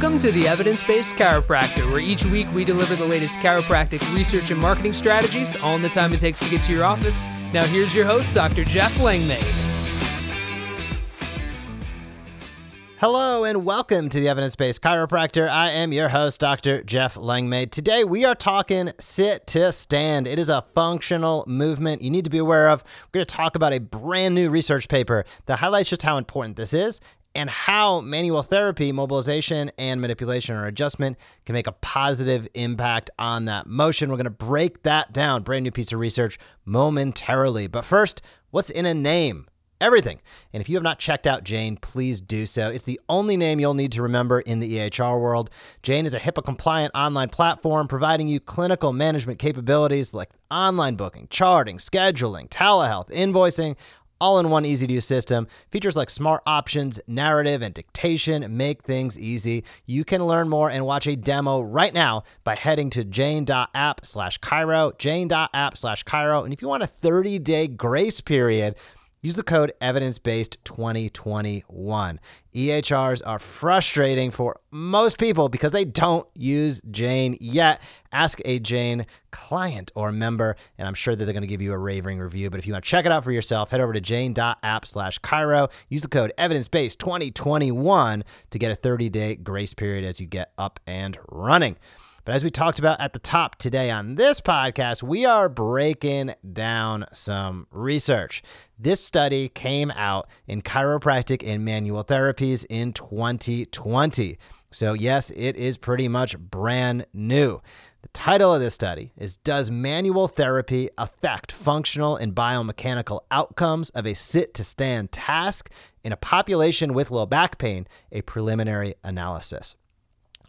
Welcome to the Evidence Based Chiropractor, where each week we deliver the latest chiropractic research and marketing strategies, all in the time it takes to get to your office. Now, here's your host, Dr. Jeff Langmaid. Hello and welcome to the Evidence Based Chiropractor. I am your host, Dr. Jeff Langmaid. Today we are talking sit to stand. It is a functional movement you need to be aware of. We're going to talk about a brand new research paper that highlights just how important this is and how manual therapy, mobilization, and manipulation or adjustment can make a positive impact on that motion. We're going to break that down, brand new piece of research momentarily. But first, what's in a name? Everything. And if you have not checked out Jane, please do so. It's the only name you'll need to remember in the EHR world. Jane is a HIPAA compliant online platform providing you clinical management capabilities like online booking, charting, scheduling, telehealth, invoicing, all in one easy to use system. Features like smart options, narrative, and dictation make things easy. You can learn more and watch a demo right now by heading to jane.app slash chiro, jane.app slash chiro. And if you want a 30 day grace period, Use the code evidence-based2021. EHRs are frustrating for most people because they don't use Jane yet. Ask a Jane client or member, and I'm sure that they're going to give you a raving review. But if you want to check it out for yourself, head over to jane.app slash chiro. Use the code evidence-based2021 to get a 30-day grace period as you get up and running. But as we talked about at the top today on this podcast, we are breaking down some research. This study came out in Chiropractic and Manual Therapies in 2020. So, yes, it is pretty much brand new. The title of this study is Does Manual Therapy Affect Functional and Biomechanical Outcomes of a Sit to Stand Task in a Population with Low Back Pain? A Preliminary Analysis.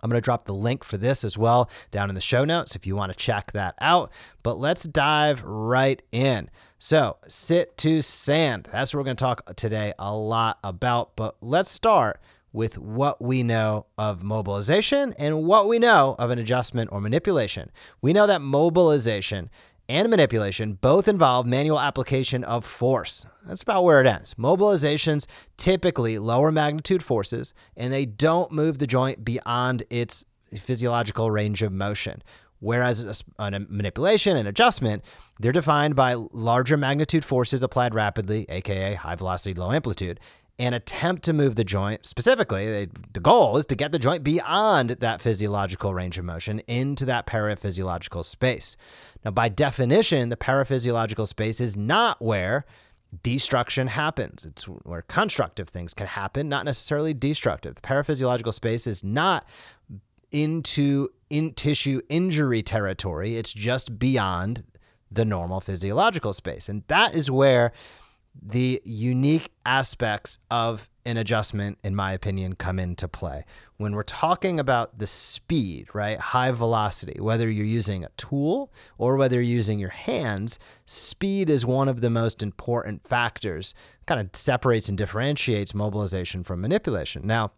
I'm going to drop the link for this as well down in the show notes if you want to check that out. But let's dive right in. So, sit to stand. That's what we're going to talk today a lot about. But let's start with what we know of mobilization and what we know of an adjustment or manipulation. We know that mobilization and manipulation both involve manual application of force. That's about where it ends. Mobilizations typically lower magnitude forces and they don't move the joint beyond its physiological range of motion. Whereas a, a manipulation and adjustment, they're defined by larger magnitude forces applied rapidly, aka high velocity, low amplitude, and attempt to move the joint. Specifically, they, the goal is to get the joint beyond that physiological range of motion into that paraphysiological space. Now, by definition, the paraphysiological space is not where destruction happens. It's where constructive things can happen, not necessarily destructive. The paraphysiological space is not into in tissue injury territory. It's just beyond the normal physiological space. And that is where the unique aspects of an adjustment, in my opinion, come into play. When we're talking about the speed, right? High velocity, whether you're using a tool or whether you're using your hands, speed is one of the most important factors. Kind of separates and differentiates mobilization from manipulation. Now,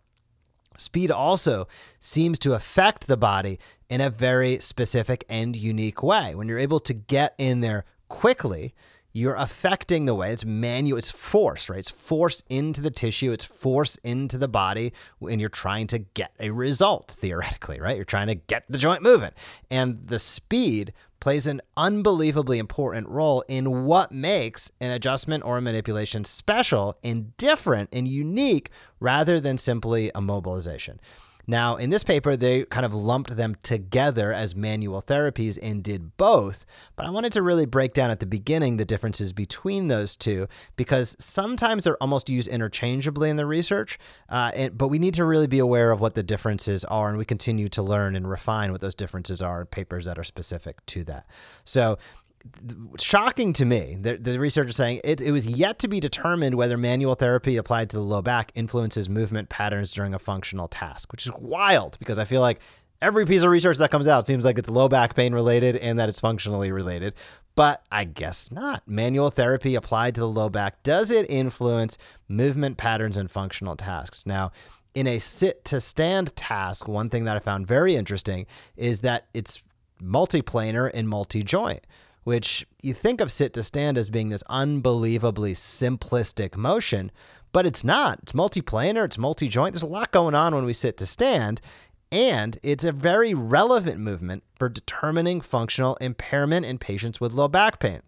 Speed also seems to affect the body in a very specific and unique way. When you're able to get in there quickly, you're affecting the way it's manual it's force right? It's force into the tissue it's force into the body and you're trying to get a result theoretically right? You're trying to get the joint moving. And the speed plays an unbelievably important role in what makes an adjustment or a manipulation special and different and unique rather than simply a mobilization now, in this paper, they kind of lumped them together as manual therapies and did both. But I wanted to really break down at the beginning the differences between those two because sometimes they're almost used interchangeably in the research. Uh, and, but we need to really be aware of what the differences are, and we continue to learn and refine what those differences are in papers that are specific to that. So, shocking to me. The, the research is saying it, it was yet to be determined whether manual therapy applied to the low back influences movement patterns during a functional task, which is wild because I feel like every piece of research that comes out seems like it's low back pain related and that it's functionally related. But I guess not. Manual therapy applied to the low back, does it influence movement patterns and functional tasks? Now, in a sit to stand task, one thing that I found very interesting is that it's multiplanar and multi joint which you think of sit to stand as being this unbelievably simplistic motion, but it's not. It's multiplanar, it's multi joint. There's a lot going on when we sit to stand. And it's a very relevant movement for determining functional impairment in patients with low back pain.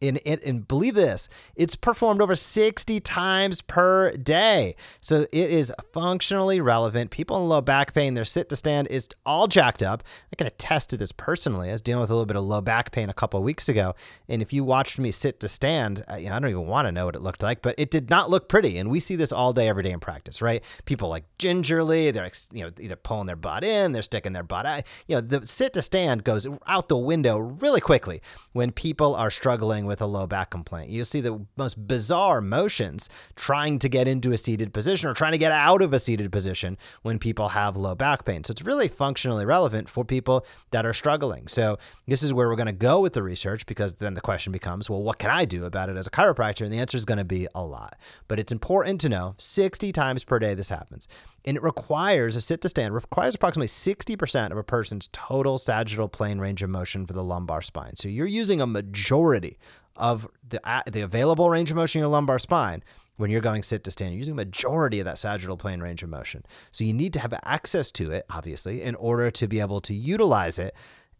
And, and, and, believe this, it's performed over 60 times per day. So it is functionally relevant. People in low back pain, their sit to stand is all jacked up. I can attest to this personally. I was dealing with a little bit of low back pain a couple weeks ago. And if you watched me sit to stand, I, you know, I don't even want to know what it looked like, but it did not look pretty. And we see this all day, every day in practice, right? People like gingerly, they're you know either pulling their butt in, they're sticking their butt out. You know, the sit to stand goes out the window really quickly when people are struggling with a low back complaint. You'll see the most bizarre motions trying to get into a seated position or trying to get out of a seated position when people have low back pain. So it's really functionally relevant for people that are struggling. So this is where we're going to go with the research because then the question becomes, well, what can I do about it as a chiropractor? And the answer is going to be a lot. But it's important to know 60 times per day this happens and it requires a sit to stand requires approximately 60% of a person's total sagittal plane range of motion for the lumbar spine so you're using a majority of the, the available range of motion in your lumbar spine when you're going sit to stand. You're using a majority of that sagittal plane range of motion. So you need to have access to it, obviously, in order to be able to utilize it.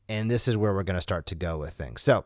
And this is where we're going to start to go with things. So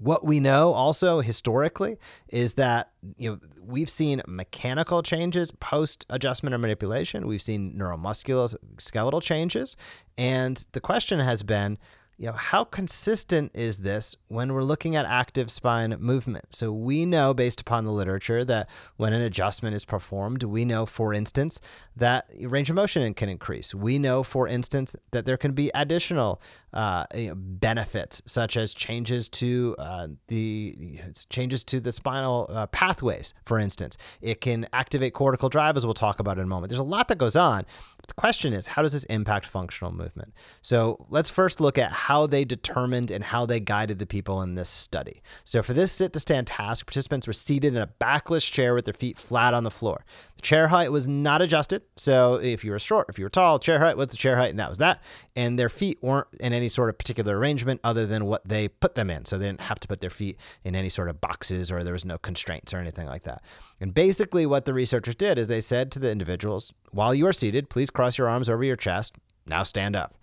what we know also historically is that you know we've seen mechanical changes post adjustment or manipulation. We've seen neuromusculoskeletal changes, and the question has been you know, how consistent is this when we're looking at active spine movement? So we know based upon the literature that when an adjustment is performed, we know, for instance, that range of motion can increase. We know, for instance, that there can be additional uh, you know, benefits, such as changes to uh, the changes to the spinal uh, pathways. For instance, it can activate cortical drive, as we'll talk about in a moment. There's a lot that goes on. The question is, how does this impact functional movement? So let's first look at how they determined and how they guided the people in this study. So for this sit to stand task, participants were seated in a backless chair with their feet flat on the floor. The chair height was not adjusted. So if you were short, if you were tall, chair height was the chair height, and that was that. And their feet weren't in any sort of particular arrangement other than what they put them in. So they didn't have to put their feet in any sort of boxes or there was no constraints or anything like that. And basically, what the researchers did is they said to the individuals, while you are seated, please cross your arms over your chest. Now stand up.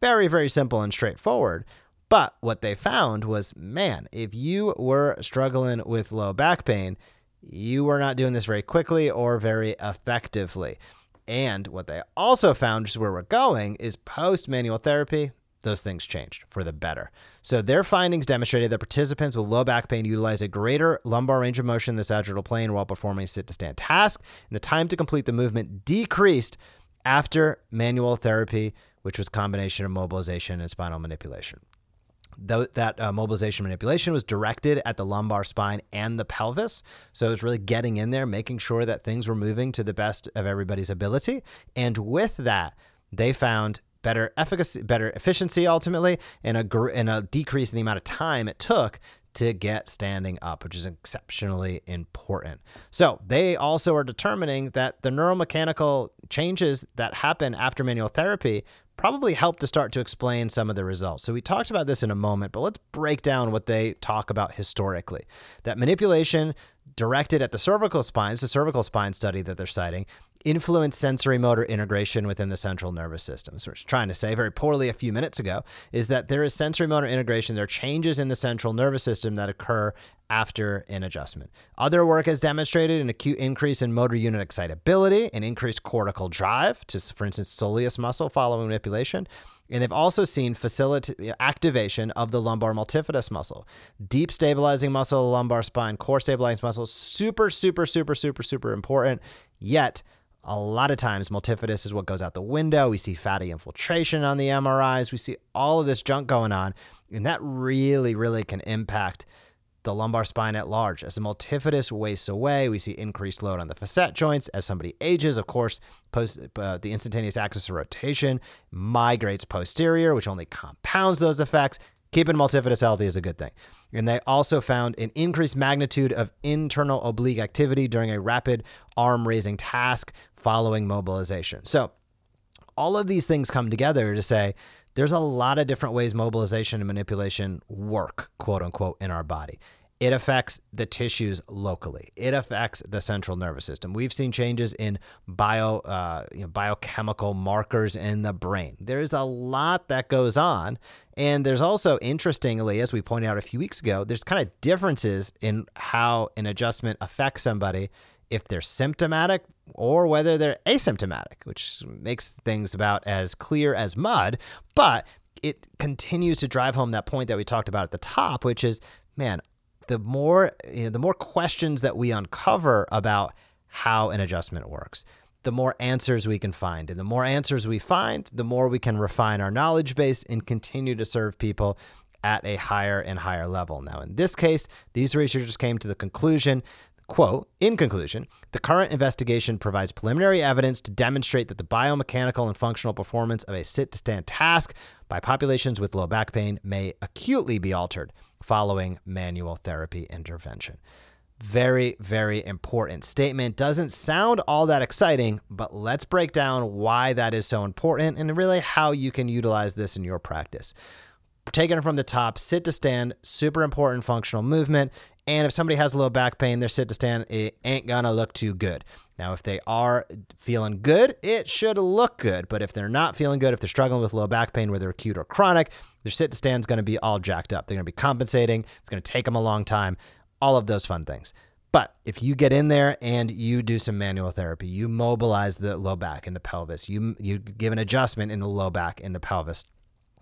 Very, very simple and straightforward. But what they found was man, if you were struggling with low back pain, you were not doing this very quickly or very effectively. And what they also found, is where we're going, is post manual therapy, those things changed for the better. So their findings demonstrated that participants with low back pain utilize a greater lumbar range of motion in the sagittal plane while performing sit to stand task, and the time to complete the movement decreased after manual therapy, which was combination of mobilization and spinal manipulation. That uh, mobilization manipulation was directed at the lumbar spine and the pelvis. So it was really getting in there, making sure that things were moving to the best of everybody's ability. And with that, they found better efficacy, better efficiency ultimately, and a, and a decrease in the amount of time it took to get standing up, which is exceptionally important. So they also are determining that the neuromechanical changes that happen after manual therapy probably help to start to explain some of the results. So we talked about this in a moment, but let's break down what they talk about historically. That manipulation directed at the cervical spine, it's a cervical spine study that they're citing, influence sensory motor integration within the central nervous system. So, what we're trying to say very poorly a few minutes ago is that there is sensory motor integration. There are changes in the central nervous system that occur after an adjustment. Other work has demonstrated an acute increase in motor unit excitability, an increased cortical drive to, for instance, soleus muscle following manipulation. And they've also seen facility activation of the lumbar multifidus muscle, deep stabilizing muscle, lumbar spine, core stabilizing muscle, super, super, super, super, super important. Yet a lot of times, multifidus is what goes out the window. We see fatty infiltration on the MRIs. We see all of this junk going on. And that really, really can impact the lumbar spine at large. As the multifidus wastes away, we see increased load on the facet joints. As somebody ages, of course, post, uh, the instantaneous axis of rotation migrates posterior, which only compounds those effects. Keeping multifidus healthy is a good thing. And they also found an increased magnitude of internal oblique activity during a rapid arm raising task following mobilization. So, all of these things come together to say there's a lot of different ways mobilization and manipulation work, quote unquote, in our body. it affects the tissues locally. It affects the central nervous system. We've seen changes in bio, uh, you know, biochemical markers in the brain. There's a lot that goes on, and there's also, interestingly, as we pointed out a few weeks ago, there's kind of differences in how an adjustment affects somebody if they're symptomatic or whether they're asymptomatic, which makes things about as clear as mud. But it continues to drive home that point that we talked about at the top, which is, man, the more you know, the more questions that we uncover about how an adjustment works, the more answers we can find. And the more answers we find, the more we can refine our knowledge base and continue to serve people at a higher and higher level. Now, in this case, these researchers came to the conclusion Quote, in conclusion, the current investigation provides preliminary evidence to demonstrate that the biomechanical and functional performance of a sit to stand task by populations with low back pain may acutely be altered following manual therapy intervention. Very, very important statement. Doesn't sound all that exciting, but let's break down why that is so important and really how you can utilize this in your practice. Taking it from the top, sit to stand, super important functional movement. And if somebody has low back pain, their sit to stand, it ain't gonna look too good. Now, if they are feeling good, it should look good. But if they're not feeling good, if they're struggling with low back pain, whether acute or chronic, their sit to stand is gonna be all jacked up. They're gonna be compensating. It's gonna take them a long time. All of those fun things. But if you get in there and you do some manual therapy, you mobilize the low back and the pelvis, you you give an adjustment in the low back and the pelvis,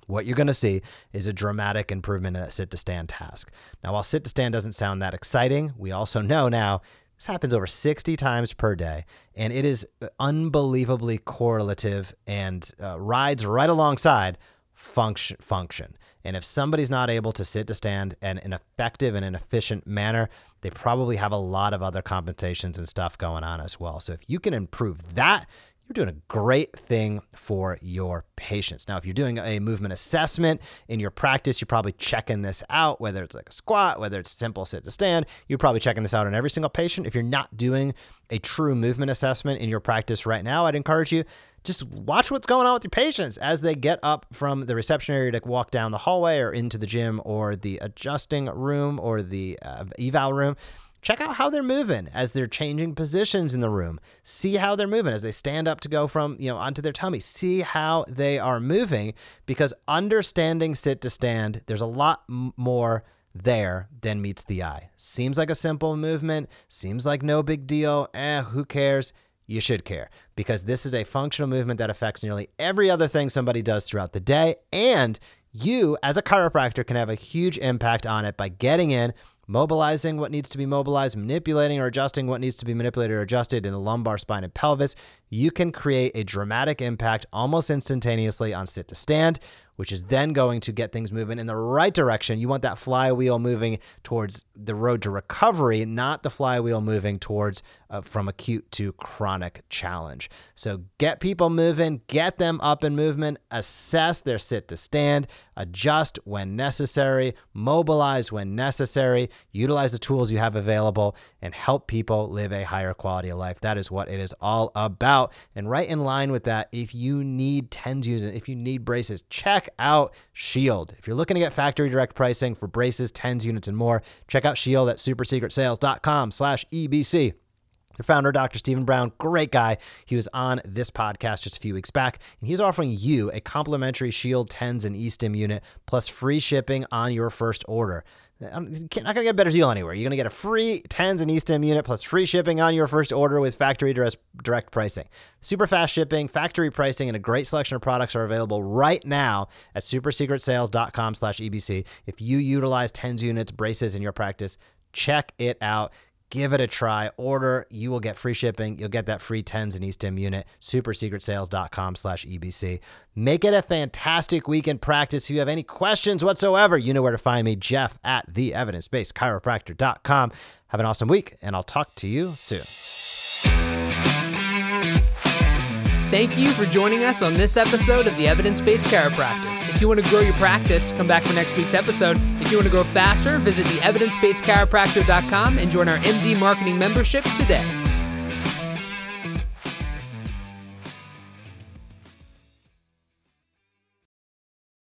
what you're going to see is a dramatic improvement in that sit to stand task. Now, while sit to stand doesn't sound that exciting, we also know now this happens over 60 times per day, and it is unbelievably correlative and uh, rides right alongside function. Function. And if somebody's not able to sit to stand in an effective and an efficient manner, they probably have a lot of other compensations and stuff going on as well. So if you can improve that, you're doing a great thing for your patients. Now, if you're doing a movement assessment in your practice, you're probably checking this out, whether it's like a squat, whether it's simple sit to stand, you're probably checking this out on every single patient. If you're not doing a true movement assessment in your practice right now, I'd encourage you just watch what's going on with your patients as they get up from the reception area to walk down the hallway or into the gym or the adjusting room or the uh, eval room check out how they're moving as they're changing positions in the room. See how they're moving as they stand up to go from, you know, onto their tummy. See how they are moving because understanding sit to stand, there's a lot more there than meets the eye. Seems like a simple movement, seems like no big deal. Eh, who cares? You should care because this is a functional movement that affects nearly every other thing somebody does throughout the day. And you, as a chiropractor, can have a huge impact on it by getting in mobilizing what needs to be mobilized, manipulating or adjusting what needs to be manipulated or adjusted in the lumbar spine and pelvis, you can create a dramatic impact almost instantaneously on sit to stand, which is then going to get things moving in the right direction. You want that flywheel moving towards the road to recovery, not the flywheel moving towards uh, from acute to chronic challenge. So get people moving, get them up in movement, assess their sit to stand, adjust when necessary, mobilize when necessary, utilize the tools you have available, and help people live a higher quality of life. That is what it is all about. And right in line with that, if you need TENS units, if you need braces, check out Shield. If you're looking to get factory direct pricing for braces, TENS units, and more, check out Shield at supersecretsales.com slash EBC. The founder, Dr. Stephen Brown, great guy. He was on this podcast just a few weeks back, and he's offering you a complimentary Shield TENS and eStim unit plus free shipping on your first order. I'm not to get a better deal anywhere. You're to get a free TENS and eStim unit plus free shipping on your first order with factory direct pricing. Super fast shipping, factory pricing, and a great selection of products are available right now at supersecretsales.com slash EBC. If you utilize TENS units, braces in your practice, check it out give it a try. Order, you will get free shipping. You'll get that free TENS and eStim unit, supersecretsales.com slash EBC. Make it a fantastic week in practice. If you have any questions whatsoever, you know where to find me, Jeff at theevidencebasedchiropractor.com. Have an awesome week, and I'll talk to you soon. Thank you for joining us on this episode of the Evidence Based Chiropractor. If you want to grow your practice, come back for next week's episode. If you want to grow faster, visit the evidencebasedchiropractor.com and join our MD marketing membership today.